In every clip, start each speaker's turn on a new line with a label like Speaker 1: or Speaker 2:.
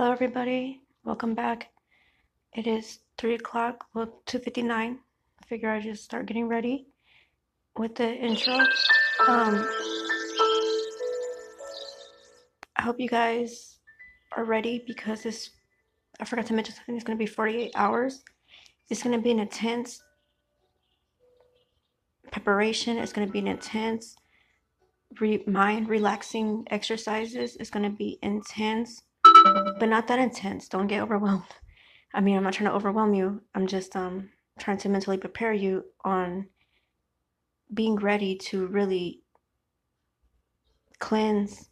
Speaker 1: Hello, everybody. Welcome back. It is three o'clock. Well, two fifty nine. I Figure I just start getting ready with the intro. Um, I hope you guys are ready because this. I forgot to mention something. It's going to be forty eight hours. It's going to be an intense preparation. It's going to be an intense re- mind relaxing exercises. It's going to be intense, but not that intense. Don't get overwhelmed. I mean, I'm not trying to overwhelm you. I'm just um trying to mentally prepare you on being ready to really cleanse,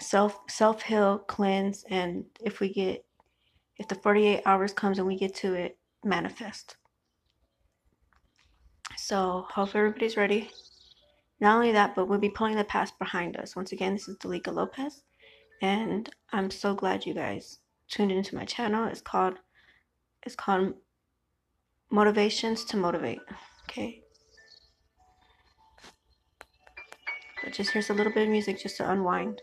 Speaker 1: self self heal, cleanse, and if we get if the 48 hours comes and we get to it, manifest. So hopefully everybody's ready. Not only that, but we'll be pulling the past behind us. Once again, this is Delika Lopez, and I'm so glad you guys tuned into my channel. It's called it's called Motivations to Motivate. Okay. But just here's a little bit of music just to unwind.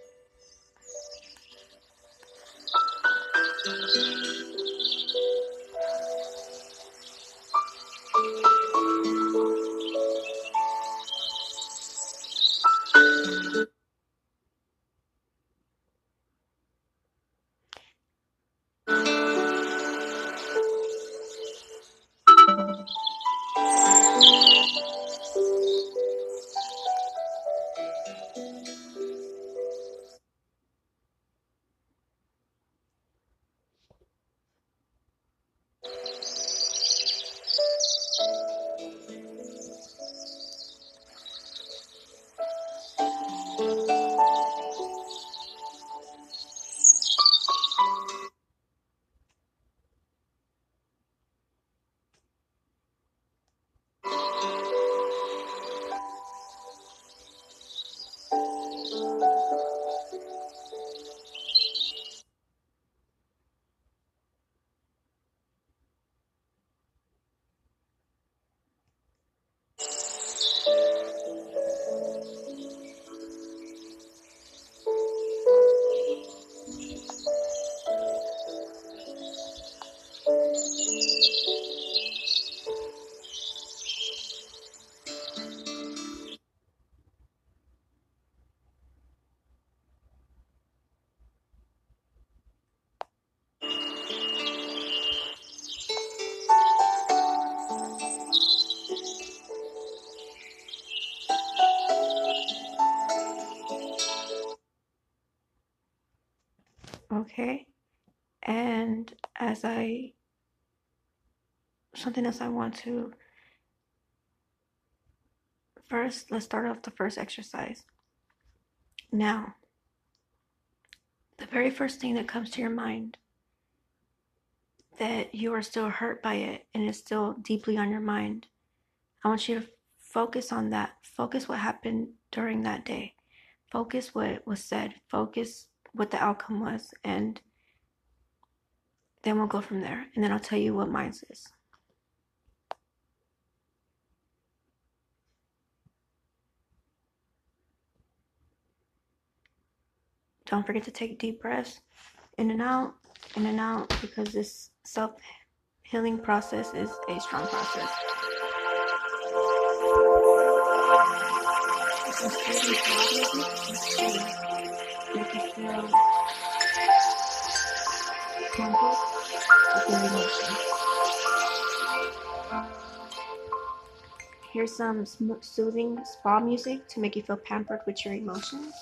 Speaker 1: Okay. And as I, something else I want to, first, let's start off the first exercise. Now, the very first thing that comes to your mind that you are still hurt by it and it's still deeply on your mind, I want you to focus on that. Focus what happened during that day. Focus what was said. Focus what the outcome was. And then we'll go from there. And then I'll tell you what mine is. Don't forget to take deep breaths in and out, in and out, because this self healing process is a strong process. Here's some soothing spa music to make you feel pampered with your emotions.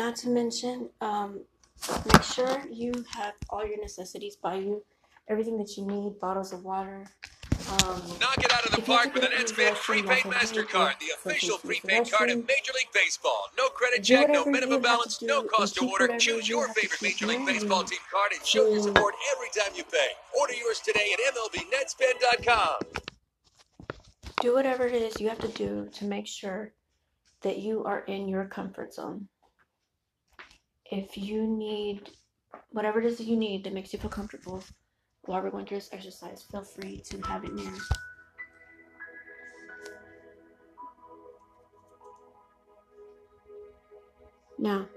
Speaker 1: Not to mention, um, make sure you have all your necessities by you, everything that you need, bottles of water. Um,
Speaker 2: Knock it out of the
Speaker 1: if you have
Speaker 2: park with a
Speaker 1: Netspend
Speaker 2: prepaid MasterCard, the official
Speaker 1: to use the
Speaker 2: prepaid card of. Major League Baseball. No credit check, no minimum balance, no cost to order. Choose your favorite Major League Baseball team card and show your support every time you pay. Order yours today at MLBNetspend.com.
Speaker 1: do whatever it is you have to do to make sure that you are in your comfort zone. If you need whatever it is that you need that makes you feel comfortable while we're going through this exercise, feel free to have it near. Now,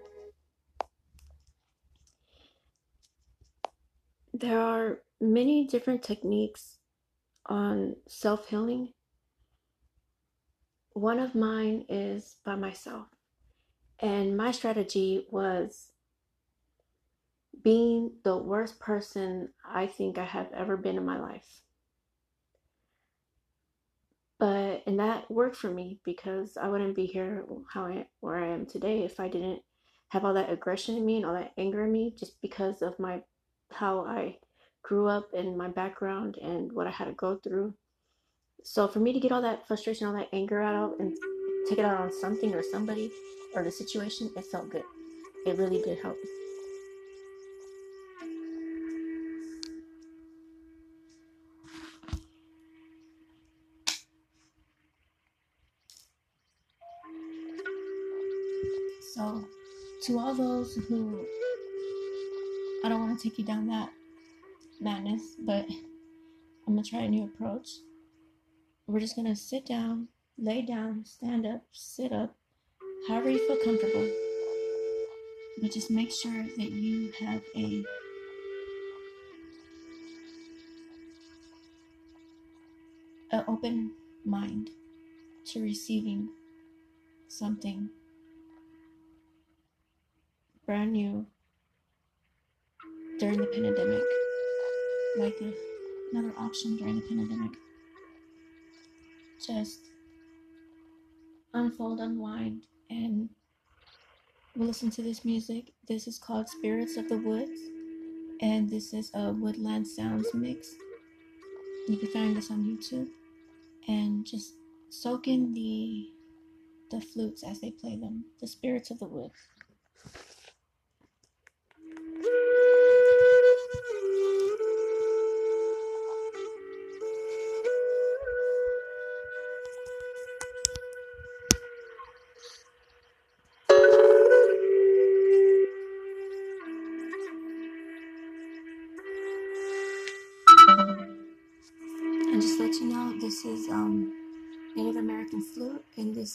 Speaker 1: there are many different techniques on self healing. One of mine is by myself. And my strategy was being the worst person I think I have ever been in my life. But and that worked for me because I wouldn't be here how I where I am today if I didn't have all that aggression in me and all that anger in me just because of my how I grew up and my background and what I had to go through. So for me to get all that frustration, all that anger out and take it out on something or somebody or the situation, it felt good. It really did help. So to all those who I don't want to take you down that madness, but I'm gonna try a new approach. We're just gonna sit down, lay down, stand up, sit up, however you feel comfortable. But just make sure that you have a an open mind to receiving something brand new during the pandemic, like a, another option during the pandemic. Just unfold, unwind, and we'll listen to this music. This is called Spirits of the Woods, and this is a Woodland Sounds mix. You can find this on YouTube, and just soak in the the flutes as they play them. The Spirits of the Woods.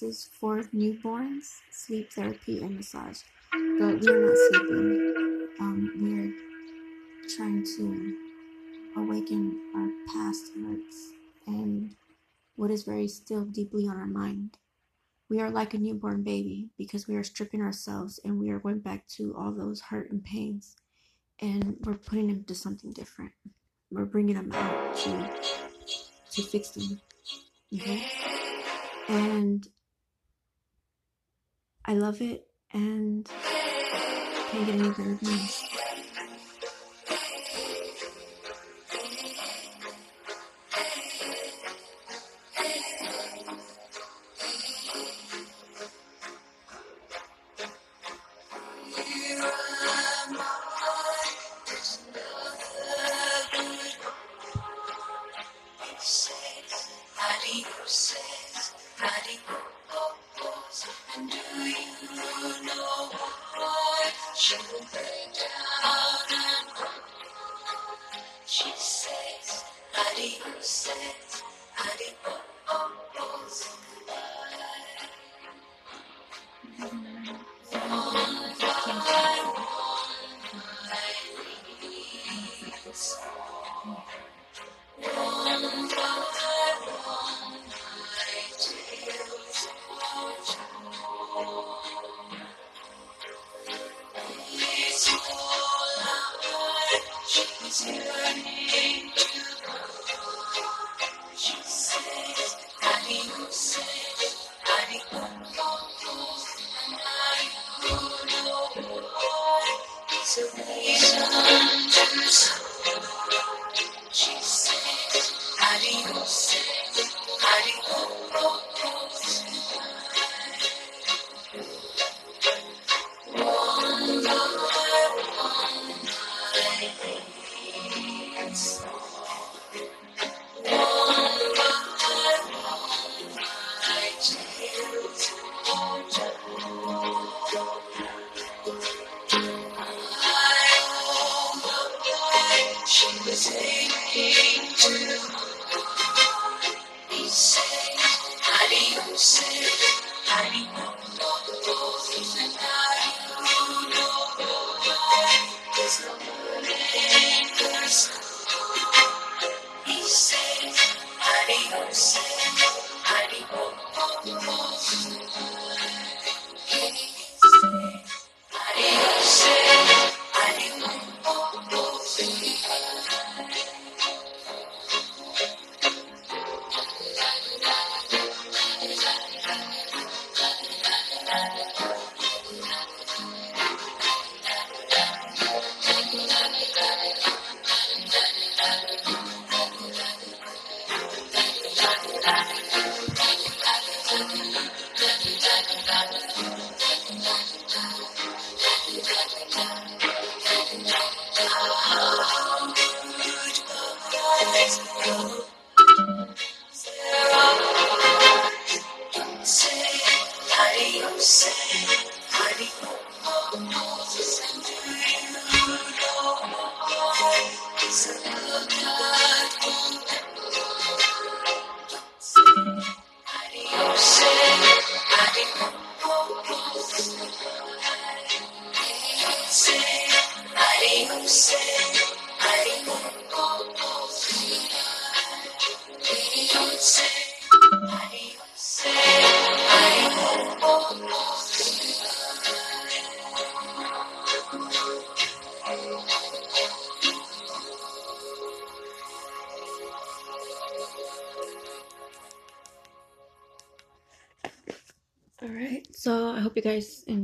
Speaker 1: Is for newborns, sleep therapy and massage. But we are not sleeping. Um, we're trying to awaken our past hurts and what is very still deeply on our mind. We are like a newborn baby because we are stripping ourselves and we are going back to all those hurt and pains, and we're putting them to something different. We're bringing them out to to fix them. Okay? And I love it and can't get any better than this.
Speaker 3: Do you know why she will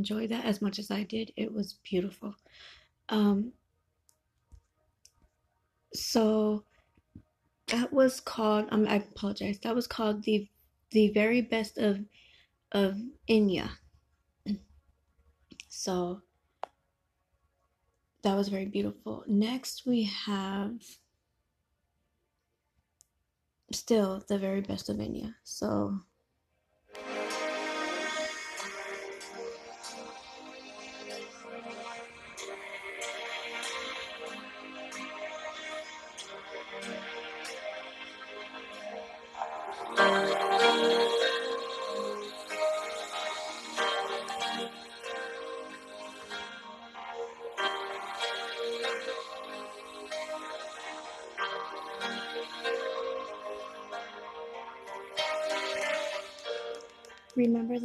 Speaker 1: enjoyed that as much as I did. It was beautiful. Um so that was called um I apologize. That was called the the very best of of Enya. So that was very beautiful. Next we have still the very best of Enya. So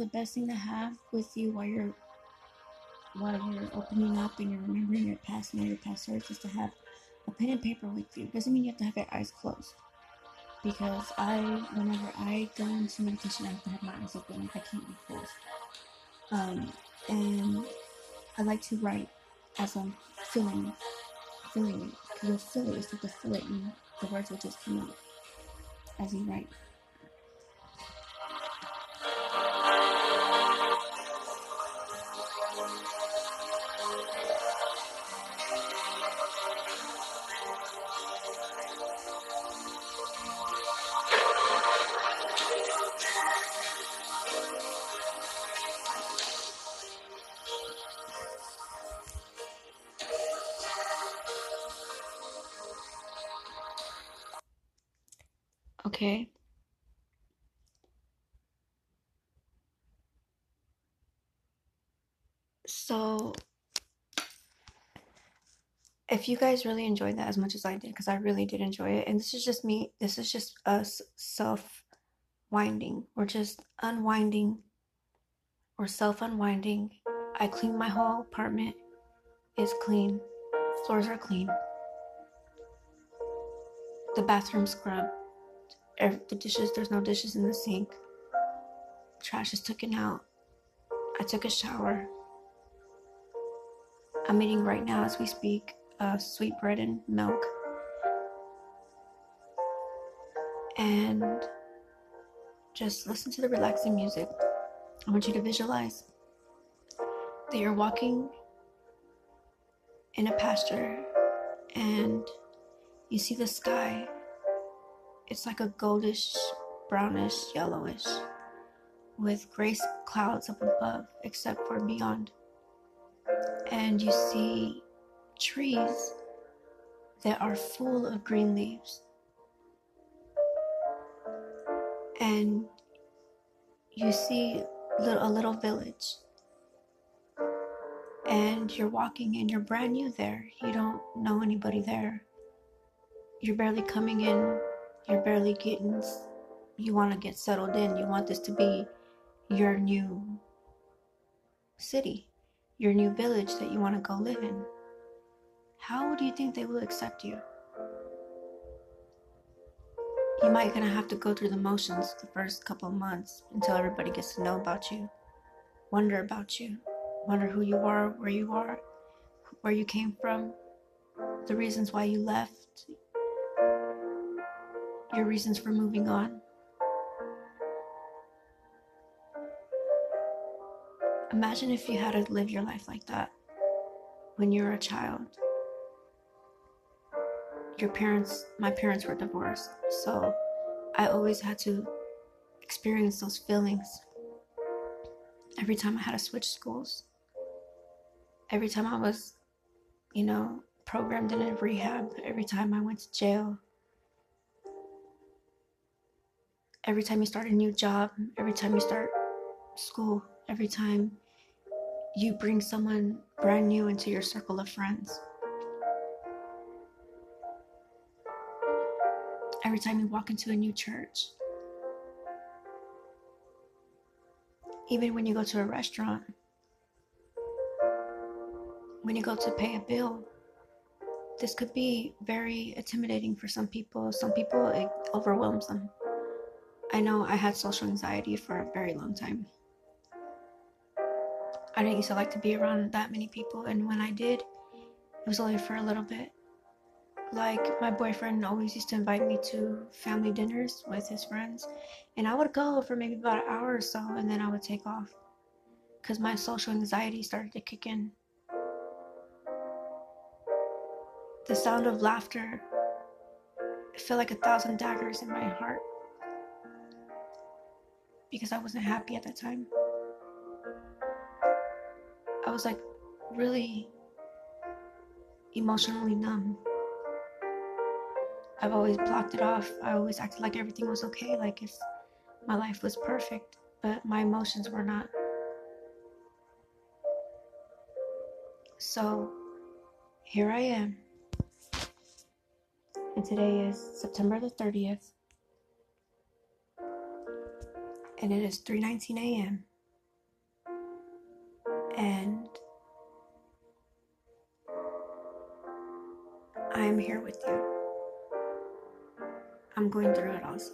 Speaker 1: the best thing to have with you while you're while you're opening up and you're remembering your past and all your past stories is to have a pen and paper with you. Doesn't mean you have to have your eyes closed. Because I, whenever I go into meditation, I have to have my eyes open. Like I can't be closed. Um, and I like to write as I'm feeling, feeling it. You'll feel it. You to feel it, the words will just come out as you write. You guys really enjoyed that as much as I did, because I really did enjoy it, and this is just me, this is just us self winding. We're just unwinding or self unwinding. I cleaned my whole apartment, it's clean, floors are clean, the bathroom scrubbed, the dishes, there's no dishes in the sink, trash is taken out. I took a shower. I'm eating right now as we speak uh, sweet bread and milk. And just listen to the relaxing music. I want you to visualize that you're walking in a pasture and you see the sky. It's like a goldish, brownish, yellowish, with gray clouds up above, except for beyond and you see trees that are full of green leaves. And you see a little village. And you're walking and you're brand new there. You don't know anybody there. You're barely coming in. You're barely getting, you want to get settled in. You want this to be your new city your new village that you want to go live in, how do you think they will accept you? You might gonna have to go through the motions the first couple of months until everybody gets to know about you, wonder about you, wonder who you are, where you are, where you came from, the reasons why you left, your reasons for moving on. Imagine if you had to live your life like that when you were a child. Your parents, my parents were divorced, so I always had to experience those feelings every time I had to switch schools. Every time I was, you know, programmed in a rehab, every time I went to jail, every time you start a new job, every time you start school, every time you bring someone brand new into your circle of friends. Every time you walk into a new church. Even when you go to a restaurant. When you go to pay a bill. This could be very intimidating for some people. Some people, it overwhelms them. I know I had social anxiety for a very long time. I didn't used to like to be around that many people, and when I did, it was only for a little bit. Like, my boyfriend always used to invite me to family dinners with his friends, and I would go for maybe about an hour or so, and then I would take off because my social anxiety started to kick in. The sound of laughter felt like a thousand daggers in my heart because I wasn't happy at that time. I was like really emotionally numb. I've always blocked it off. I always acted like everything was okay, like if my life was perfect, but my emotions were not. So here I am. And today is September the 30th. And it is 3:19 a.m. And I am here with you. I'm going through it also.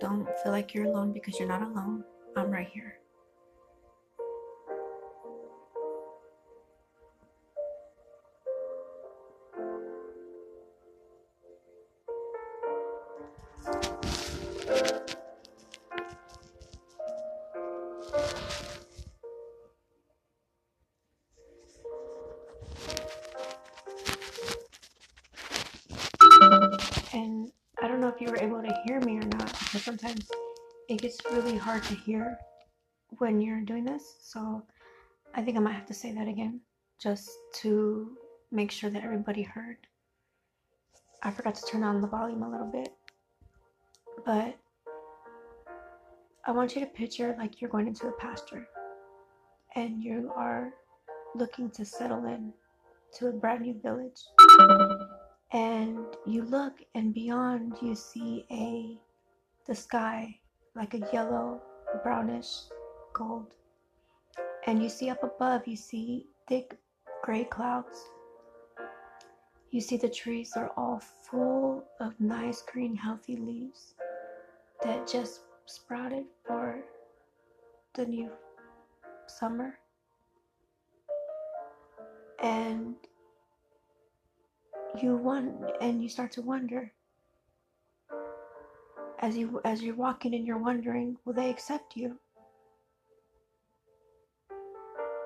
Speaker 1: Don't feel like you're alone because you're not alone. I'm right here. Hard to hear when you're doing this. So I think I might have to say that again just to make sure that everybody heard. I forgot to turn on the volume a little bit. But I want you to picture like you're going into a pasture and you are looking to settle in to a brand new village and you look and beyond you see a the sky like a yellow brownish gold. And you see up above you see thick gray clouds. You see the trees are all full of nice green healthy leaves that just sprouted for the new summer. And you want and you start to wonder as you as you're walking and you're wondering will they accept you?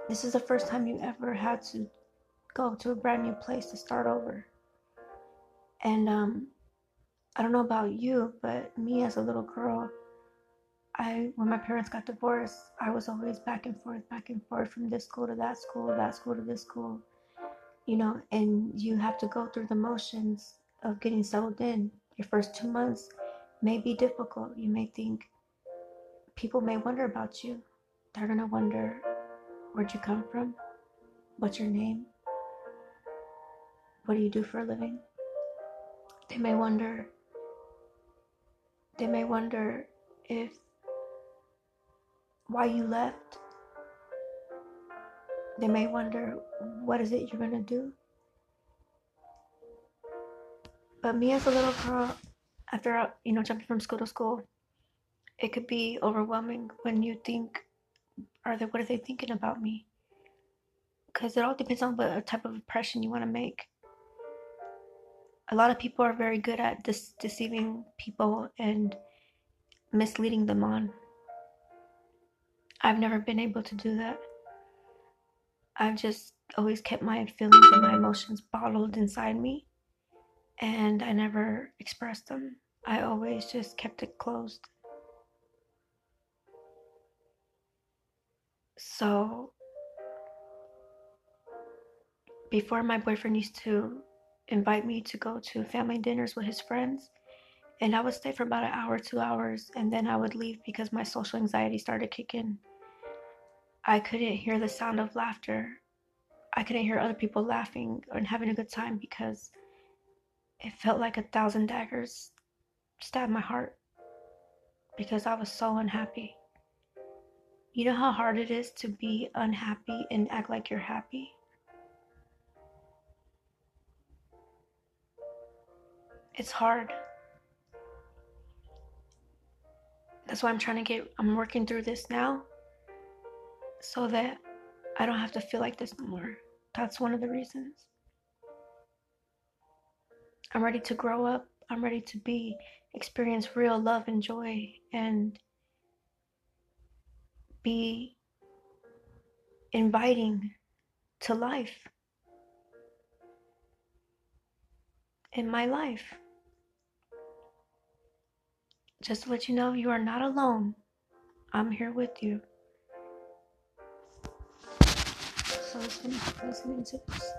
Speaker 1: This is the first time you ever had to go to a brand new place to start over. And um i don't know about you but me as a little girl i when my parents got divorced i was always back and forth back and forth from this school to that school that school to this school. You know, and you have to go through the motions of getting settled in. Your first two months may be difficult. You may think people may wonder about you. They're going to wonder where'd you come from? What's your name? What do you do for a living? They may wonder they may wonder if why you left they may wonder, what is it you're going to do? But me as a little girl, after, you know, jumping from school to school, it could be overwhelming when you think, are they, what are they thinking about me? Because it all depends on what type of impression you want to make. A lot of people are very good at dis- deceiving people and misleading them on. I've never been able to do that. I've just always kept my feelings and my emotions bottled inside me, and I never expressed them. I always just kept it closed. So, before my boyfriend used to invite me to go to family dinners with his friends, and I would stay for about an hour, two hours, and then I would leave because my social anxiety started kicking. I couldn't hear the sound of laughter. I couldn't hear other people laughing and having a good time because it felt like a thousand daggers stabbed my heart because I was so unhappy. You know how hard it is to be unhappy and act like you're happy? It's hard. That's why I'm trying to get, I'm working through this now so that I don't have to feel like this no more. That's one of the reasons. I'm ready to grow up. I'm ready to be, experience real love and joy and be inviting to life in my life. Just to let you know, you are not alone. I'm here with you. So listening to this.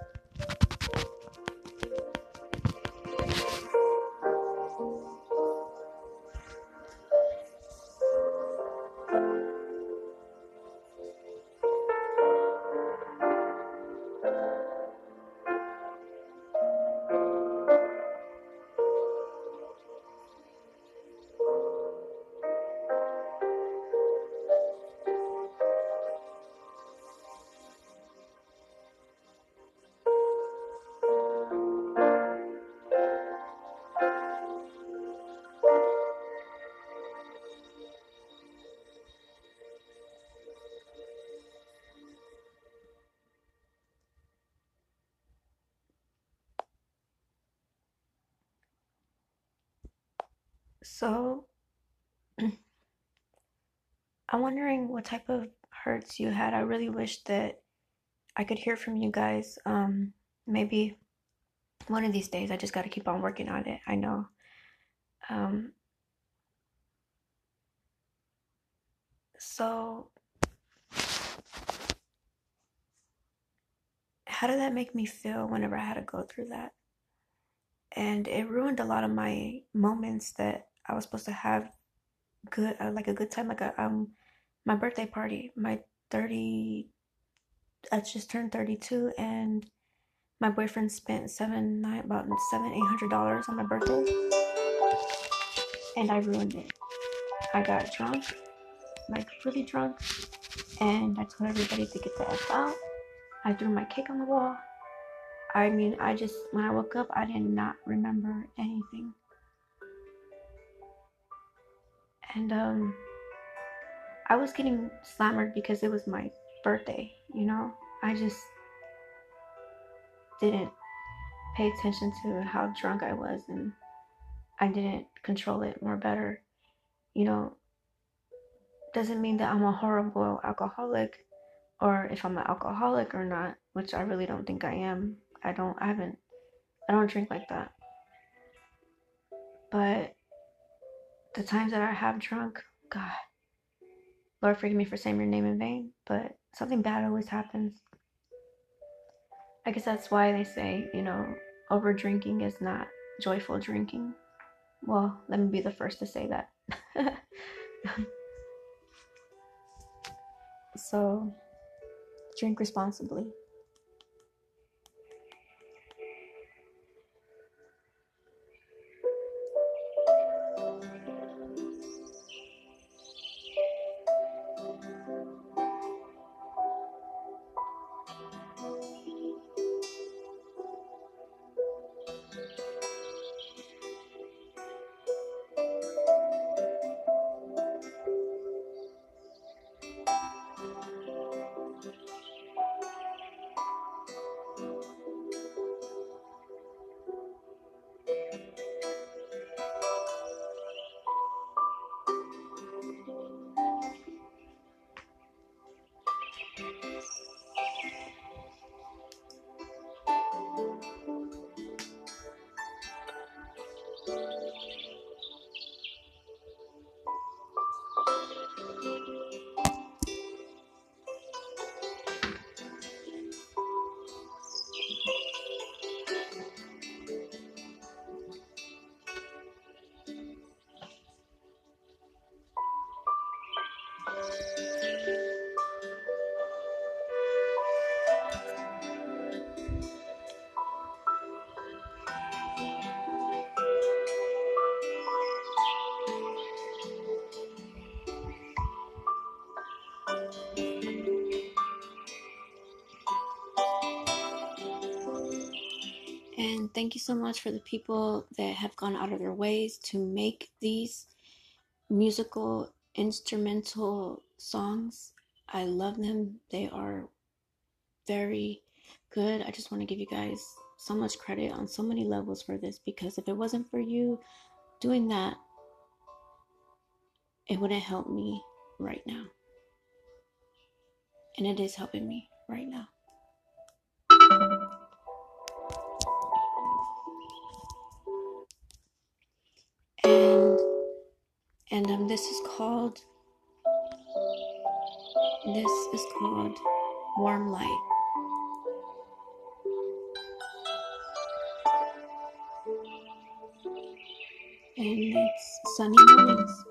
Speaker 1: Wondering what type of hurts you had. I really wish that I could hear from you guys. Um, maybe one of these days. I just got to keep on working on it. I know. Um, so, how did that make me feel whenever I had to go through that? And it ruined a lot of my moments that I was supposed to have good, uh, like a good time, like a um, my birthday party, my thirty. I just turned thirty-two, and my boyfriend spent seven, nine, about seven, eight hundred dollars on my birthday, and I ruined it. I got drunk, like really drunk, and I told everybody to get the f out. I threw my cake on the wall. I mean, I just when I woke up, I did not remember anything. and um, I was getting slammered because it was my birthday, you know? I just didn't pay attention to how drunk I was and I didn't control it more better. You know, doesn't mean that I'm a horrible alcoholic or if I'm an alcoholic or not, which I really don't think I am. I don't I haven't I don't drink like that. But the times that I have drunk, God, Lord, forgive me for saying your name in vain, but something bad always happens. I guess that's why they say, you know, over drinking is not joyful drinking. Well, let me be the first to say that. so, drink responsibly. And thank you so much for the people that have gone out of their ways to make these musical instrumental songs. I love them. They are very good. I just want to give you guys so much credit on so many levels for this because if it wasn't for you doing that, it wouldn't help me right now. And it is helping me right now. This is called this is called Warm Light. And it's sunny mornings.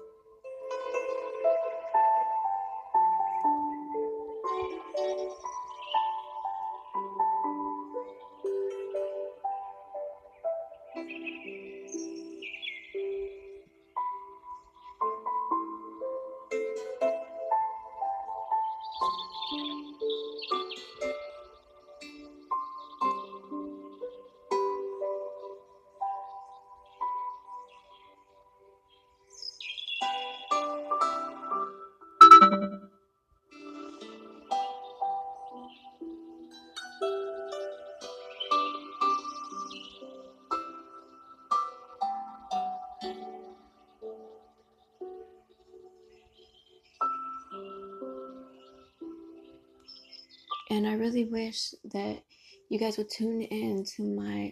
Speaker 1: Wish that you guys would tune in to my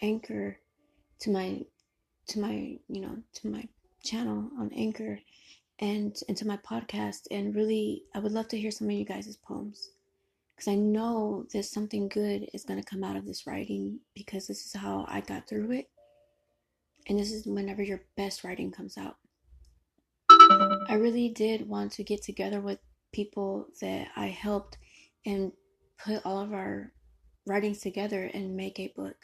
Speaker 1: anchor, to my, to my, you know, to my channel on Anchor and into my podcast. And really, I would love to hear some of you guys' poems because I know there's something good is going to come out of this writing because this is how I got through it. And this is whenever your best writing comes out. I really did want to get together with people that I helped and put all of our writings together and make a book.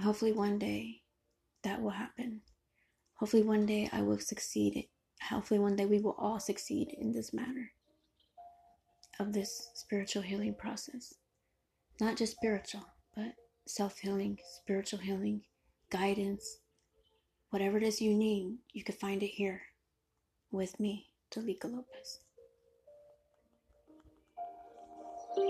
Speaker 1: Hopefully, one day that will happen. Hopefully, one day I will succeed. Hopefully, one day we will all succeed in this matter of this spiritual healing process. Not just spiritual, but self healing, spiritual healing, guidance, whatever it is you need, you can find it here with me. Talika Lopez. Now,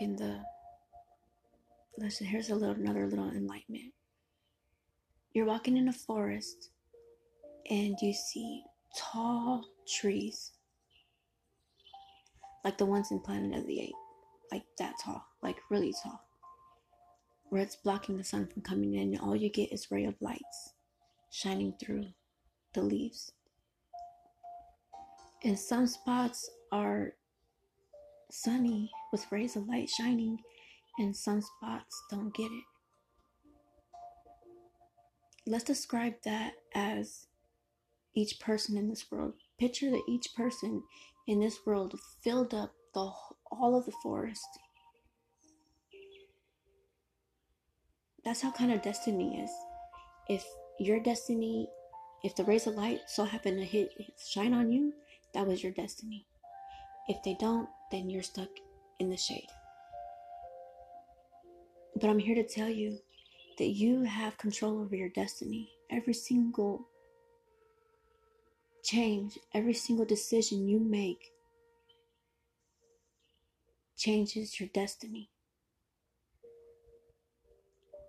Speaker 1: in the. Listen, here's a little another little enlightenment. You're walking in a forest, and you see tall trees, like the ones in Planet of the Apes, like that tall, like really tall where it's blocking the sun from coming in, and all you get is ray of lights shining through the leaves. And some spots are sunny with rays of light shining, and some spots don't get it. Let's describe that as each person in this world. Picture that each person in this world filled up the all of the forest That's how kind of destiny is. If your destiny, if the rays of light so happen to hit shine on you, that was your destiny. If they don't, then you're stuck in the shade. But I'm here to tell you that you have control over your destiny. Every single change, every single decision you make changes your destiny.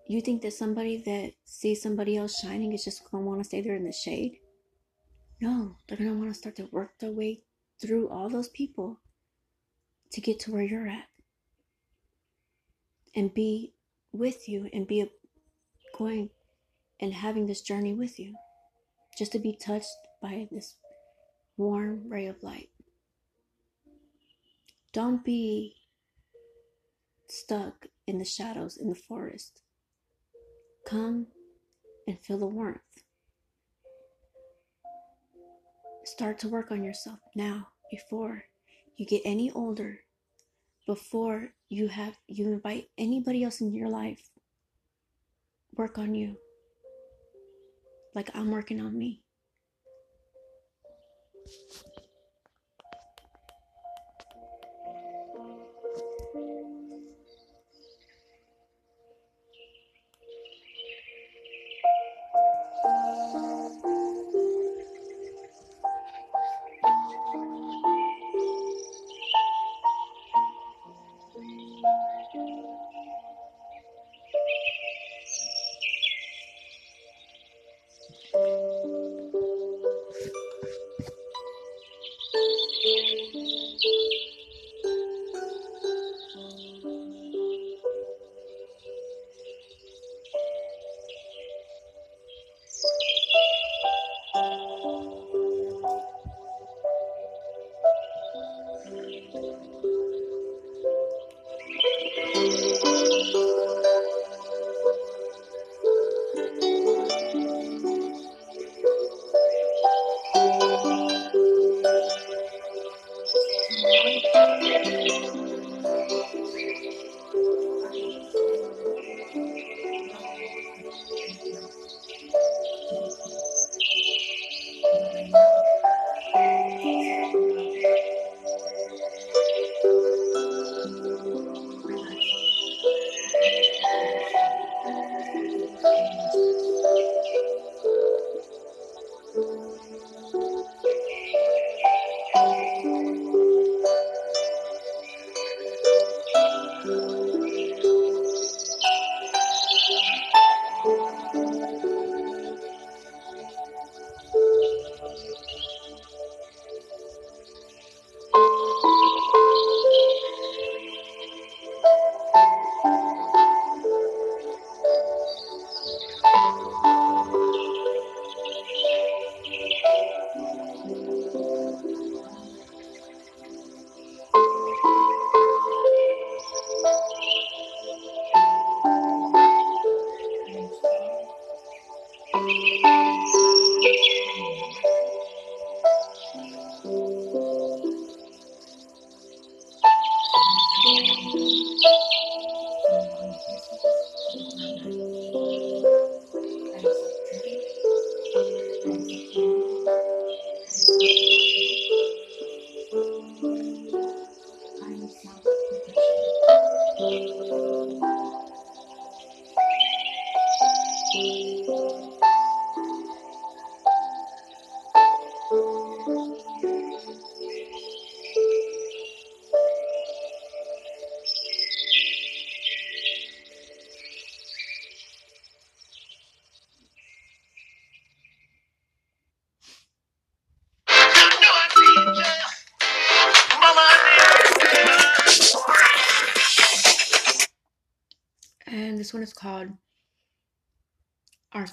Speaker 1: You think that somebody that sees somebody else shining is just gonna want to stay there in the shade? No, they're gonna want to start to work their way through all those people to get to where you're at and be with you and be going and having this journey with you just to be touched by this warm ray of light. Don't be stuck in the shadows in the forest. Come and feel the warmth. Start to work on yourself now before you get any older, before you have you invite anybody else in your life. Work on you. Like I'm working on me.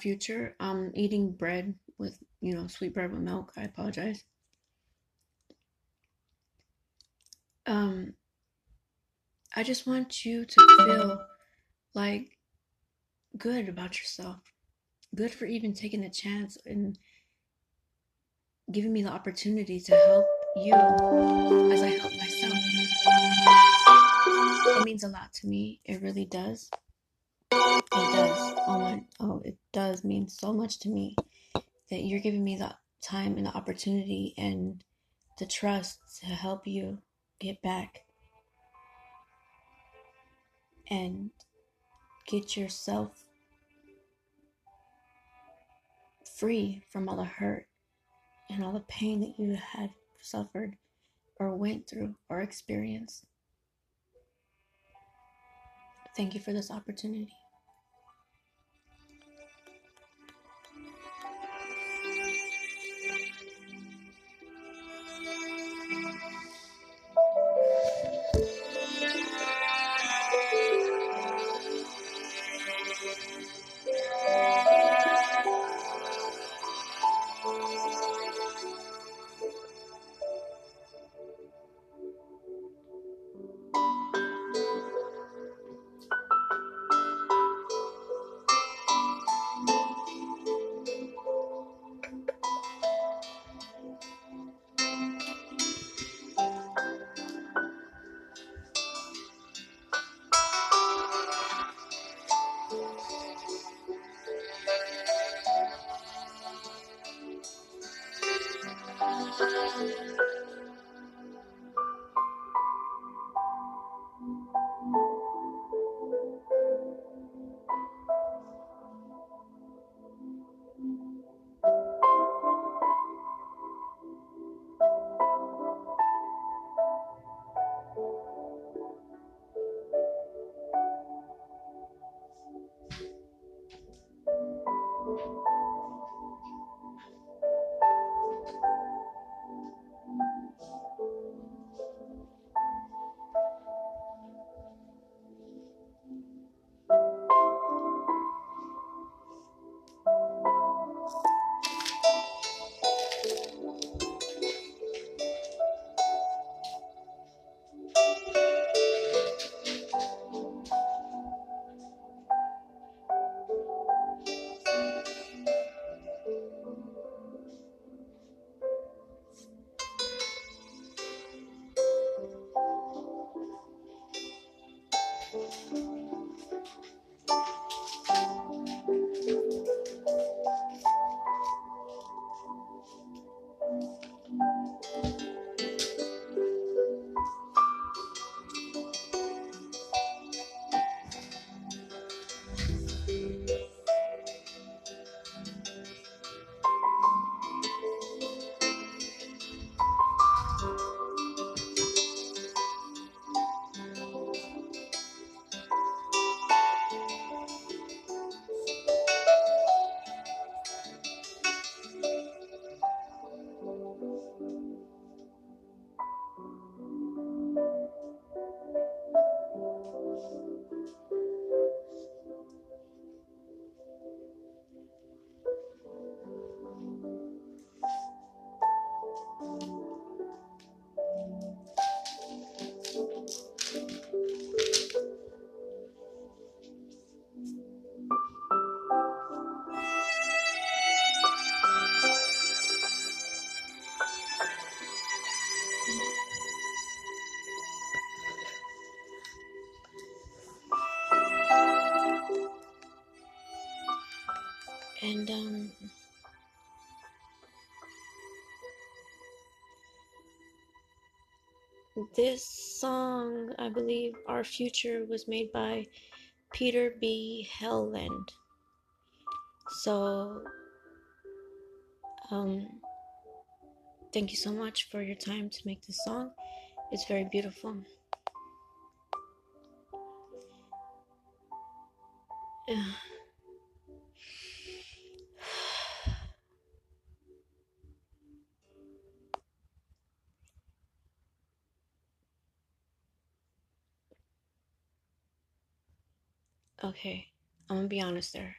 Speaker 1: Future. I'm eating bread with, you know, sweet bread with milk. I apologize. Um, I just want you to feel like good about yourself. Good for even taking a chance and giving me the opportunity to help you as I help myself. It means a lot to me. It really does. Oh my oh it does mean so much to me that you're giving me the time and the opportunity and the trust to help you get back and get yourself free from all the hurt and all the pain that you had suffered or went through or experienced. Thank you for this opportunity. And um this song, I believe Our Future was made by Peder B. Helland. So um thank you so much for your time to make this song. It's very beautiful. Okay, I'm gonna be honest there.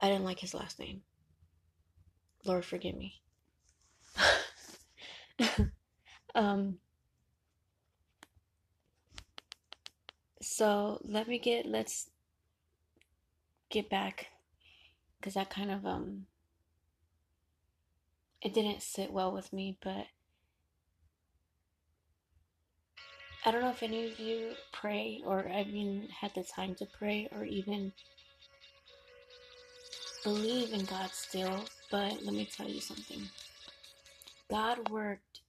Speaker 1: I didn't like his last name. Lord forgive me. um so let me get let's get back because that kind of um it didn't sit well with me but I don't know if any of you pray or even had the time to pray or even believe in God still, but let me tell you something. God worked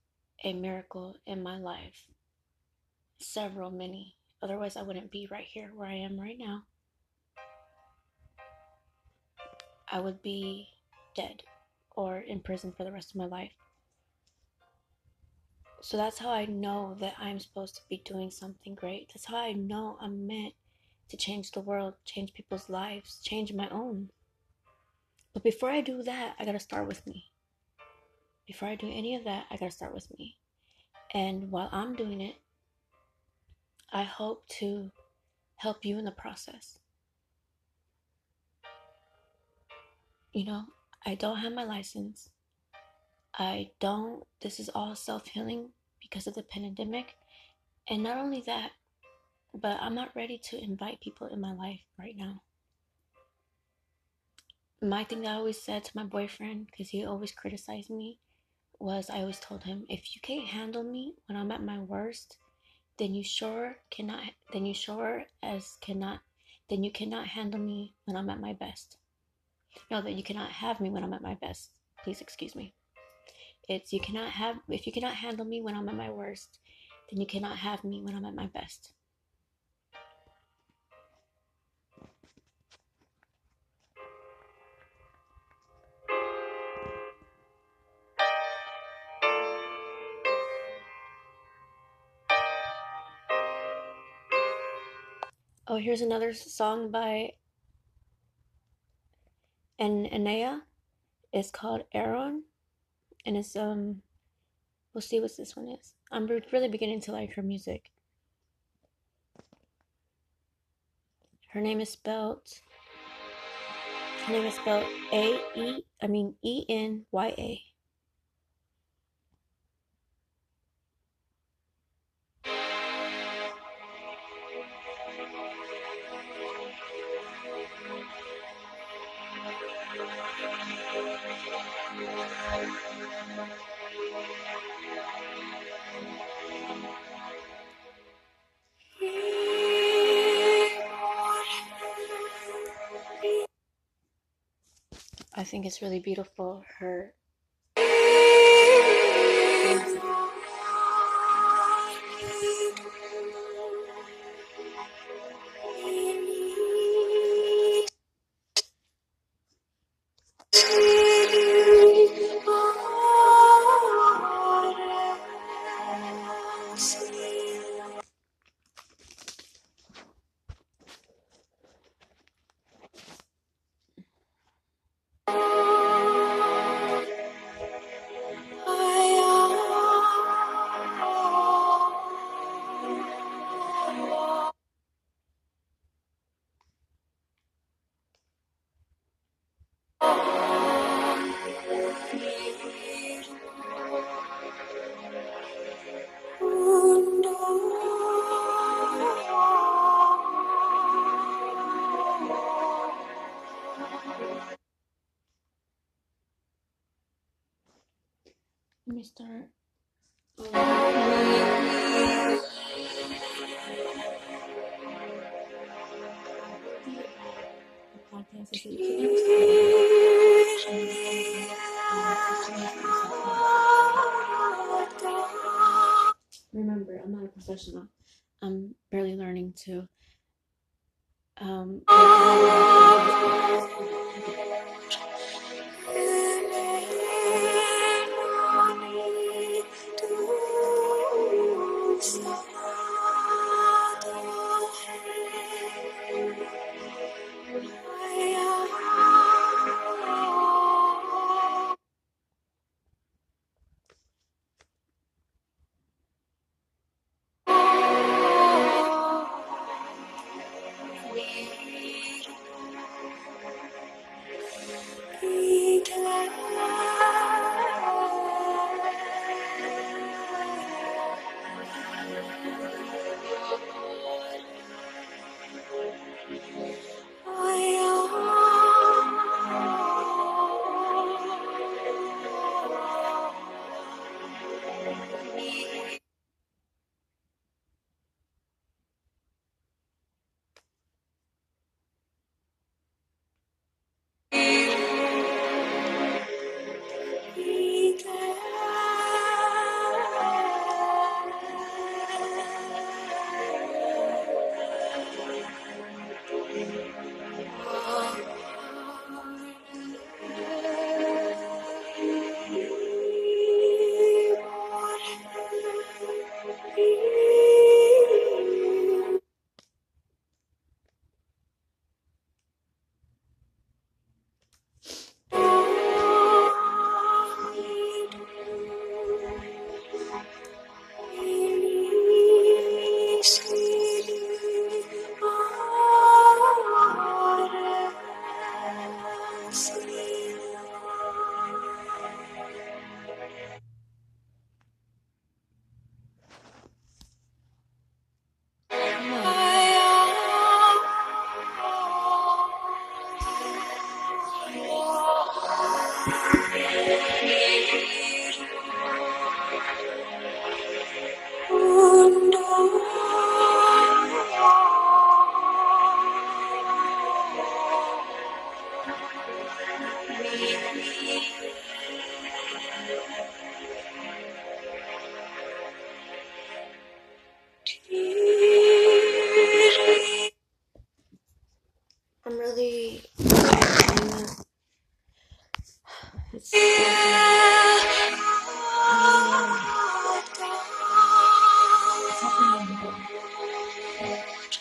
Speaker 1: a miracle in my life. Several, many. Otherwise, I wouldn't be right here where I am right now. I would be dead or in prison for the rest of my life. So that's how I know that I'm supposed to be doing something great. That's how I know I'm meant to change the world, change people's lives, change my own. But before I do that, I gotta start with me. Before I do any of that, I gotta start with me. And while I'm doing it, I hope to help you in the process. You know, I don't have my license. I don't, this is all self healing because of the pandemic. And not only that, but I'm not ready to invite people in my life right now. My thing that I always said to my boyfriend, because he always criticized me, was I always told him, if you can't handle me when I'm at my worst, then you sure cannot, then you sure as cannot, then you cannot handle me when I'm at my best. No, that you cannot have me when I'm at my best. Please excuse me. It's you cannot have if you cannot handle me when I'm at my worst, then you cannot have me when I'm at my best. Oh, here's another song by An Enya. It's called Aaron and it's um we'll see what this one is. I'm really beginning to like her music. Her name is spelled her name is spelled a e i mean e n y a I think it's really beautiful. Her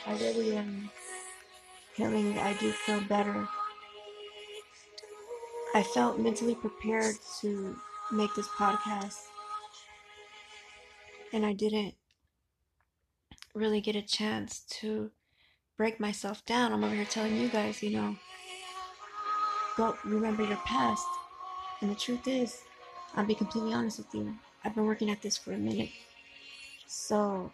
Speaker 1: I really am feeling I do feel better. I felt mentally prepared to make this podcast, and I didn't really get a chance to break myself down. I'm over here telling you guys, you know, go remember your past. And the truth is, I'll be completely honest with you. I've been working at this for a minute. So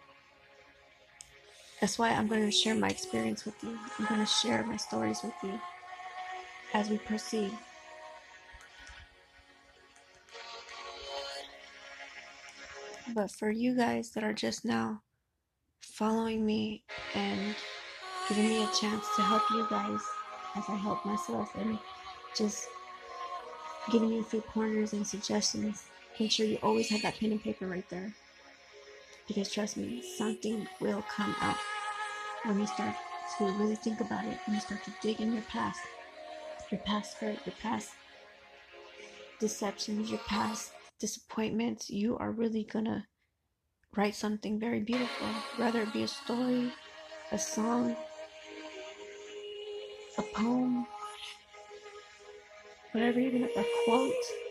Speaker 1: that's why I'm going to share my experience with you. I'm going to share my stories with you as we proceed. But for you guys that are just now following me and giving me a chance to help you guys as I help myself and just giving you a few pointers and suggestions. Make sure you always have that pen and paper right there. Because trust me, something will come out when you start to really think about it, when you start to dig in your past, your past hurt, your past deceptions, your past disappointments, you are really gonna write something very beautiful, whether it be a story, a song, a poem, whatever you're gonna, a quote.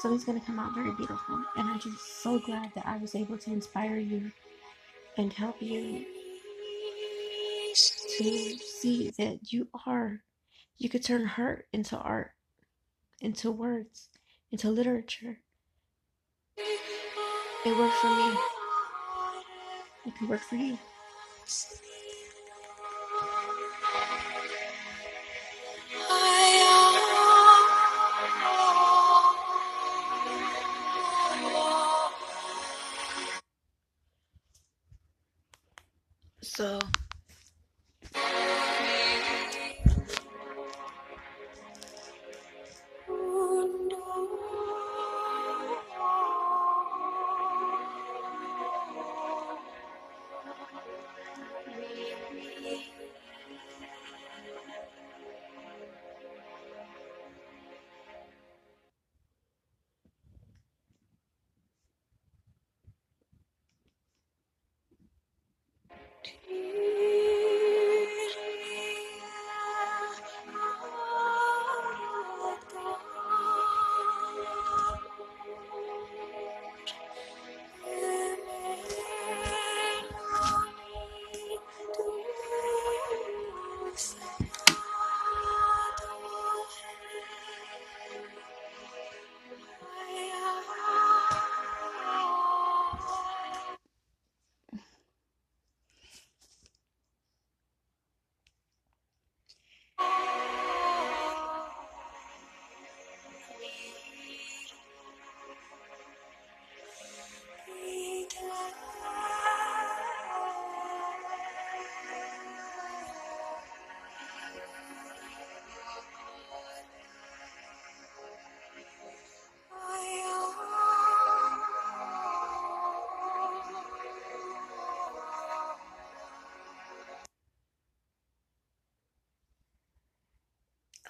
Speaker 1: Something's gonna come out very beautiful. And I'm just so glad that I was able to inspire you and help you to see that you are, you could turn hurt into art, into words, into literature. It worked for me. It can work for you.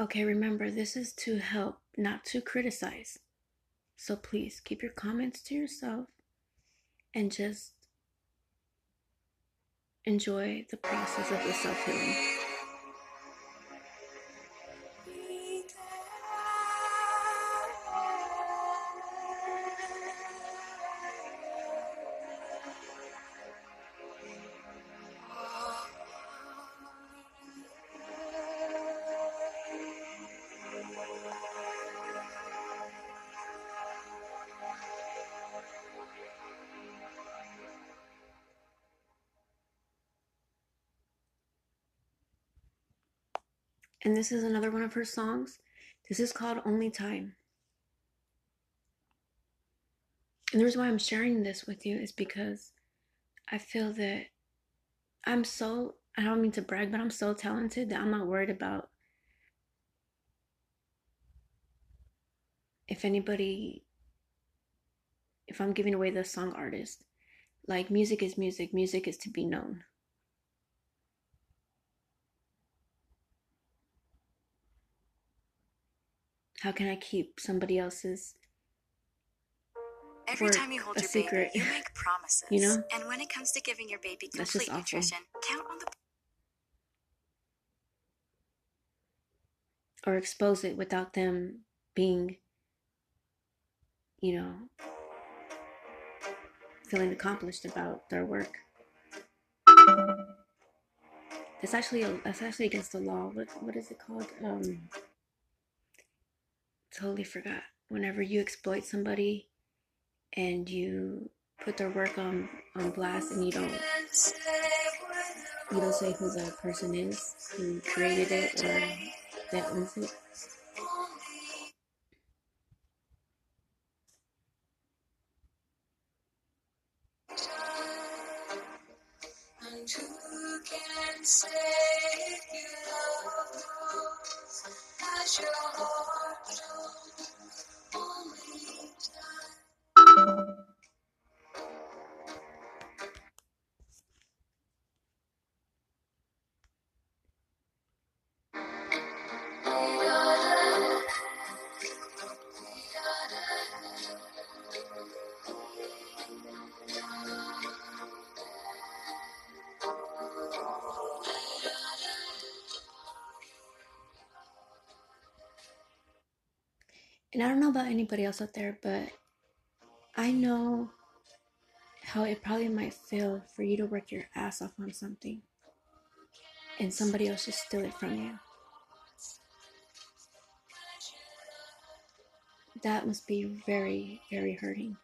Speaker 1: Okay, remember, this is to help, not to criticize. So please keep your comments to yourself and just enjoy the process of the self healing. And this is another one of her songs. This is called Only Time. And the reason why I'm sharing this with you is because I feel that I'm so, I don't mean to brag, but I'm so talented that I'm not worried about if anybody, if I'm giving away the song artist. Like, music is music, music is to be known. How can I keep somebody else's
Speaker 3: Every time you hold your
Speaker 1: secret,
Speaker 3: baby, you make promises.
Speaker 1: you know?
Speaker 3: And when it comes to giving your baby complete nutrition, count on the
Speaker 1: or expose it without them being, you know, feeling accomplished about their work. It's actually a, it's actually against the law. What what is it called? Um, totally forgot. Whenever you exploit somebody and you put their work on on blast and you don't you don't say who the person is who created it or that owns it.
Speaker 4: Who can you your heart
Speaker 1: know about anybody else out there, but I know how it probably might feel for you to work your ass off on something and somebody else just steal it from you. That must be very, very hurting.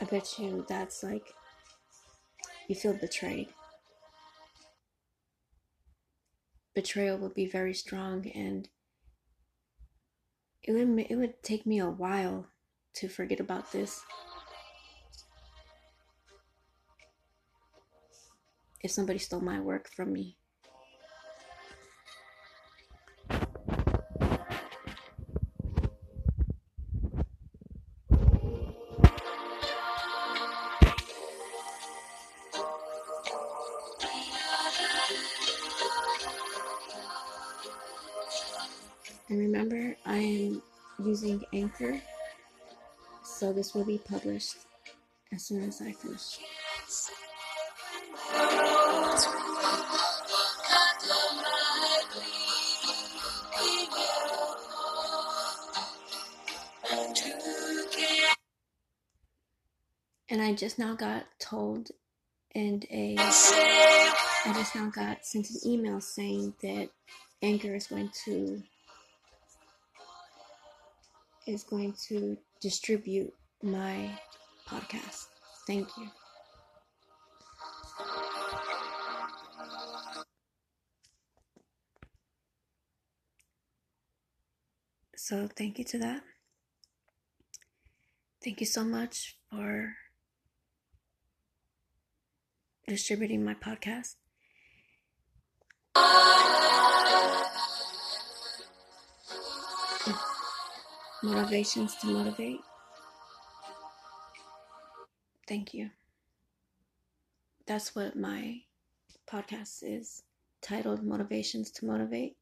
Speaker 1: I bet you that's like you feel betrayed. Betrayal would be very strong and it would it would take me a while to forget about this. If somebody stole my work from me. Anchor, so this will be published as soon as I finish.
Speaker 4: And
Speaker 1: I just now got told, and a I just now got sent an email saying that Anchor is going to is going to distribute my podcast. Thank you. So thank you to that. Thank you so much for distributing my podcast. Motivations to motivate. Thank you. That's what my podcast is titled Motivations to Motivate.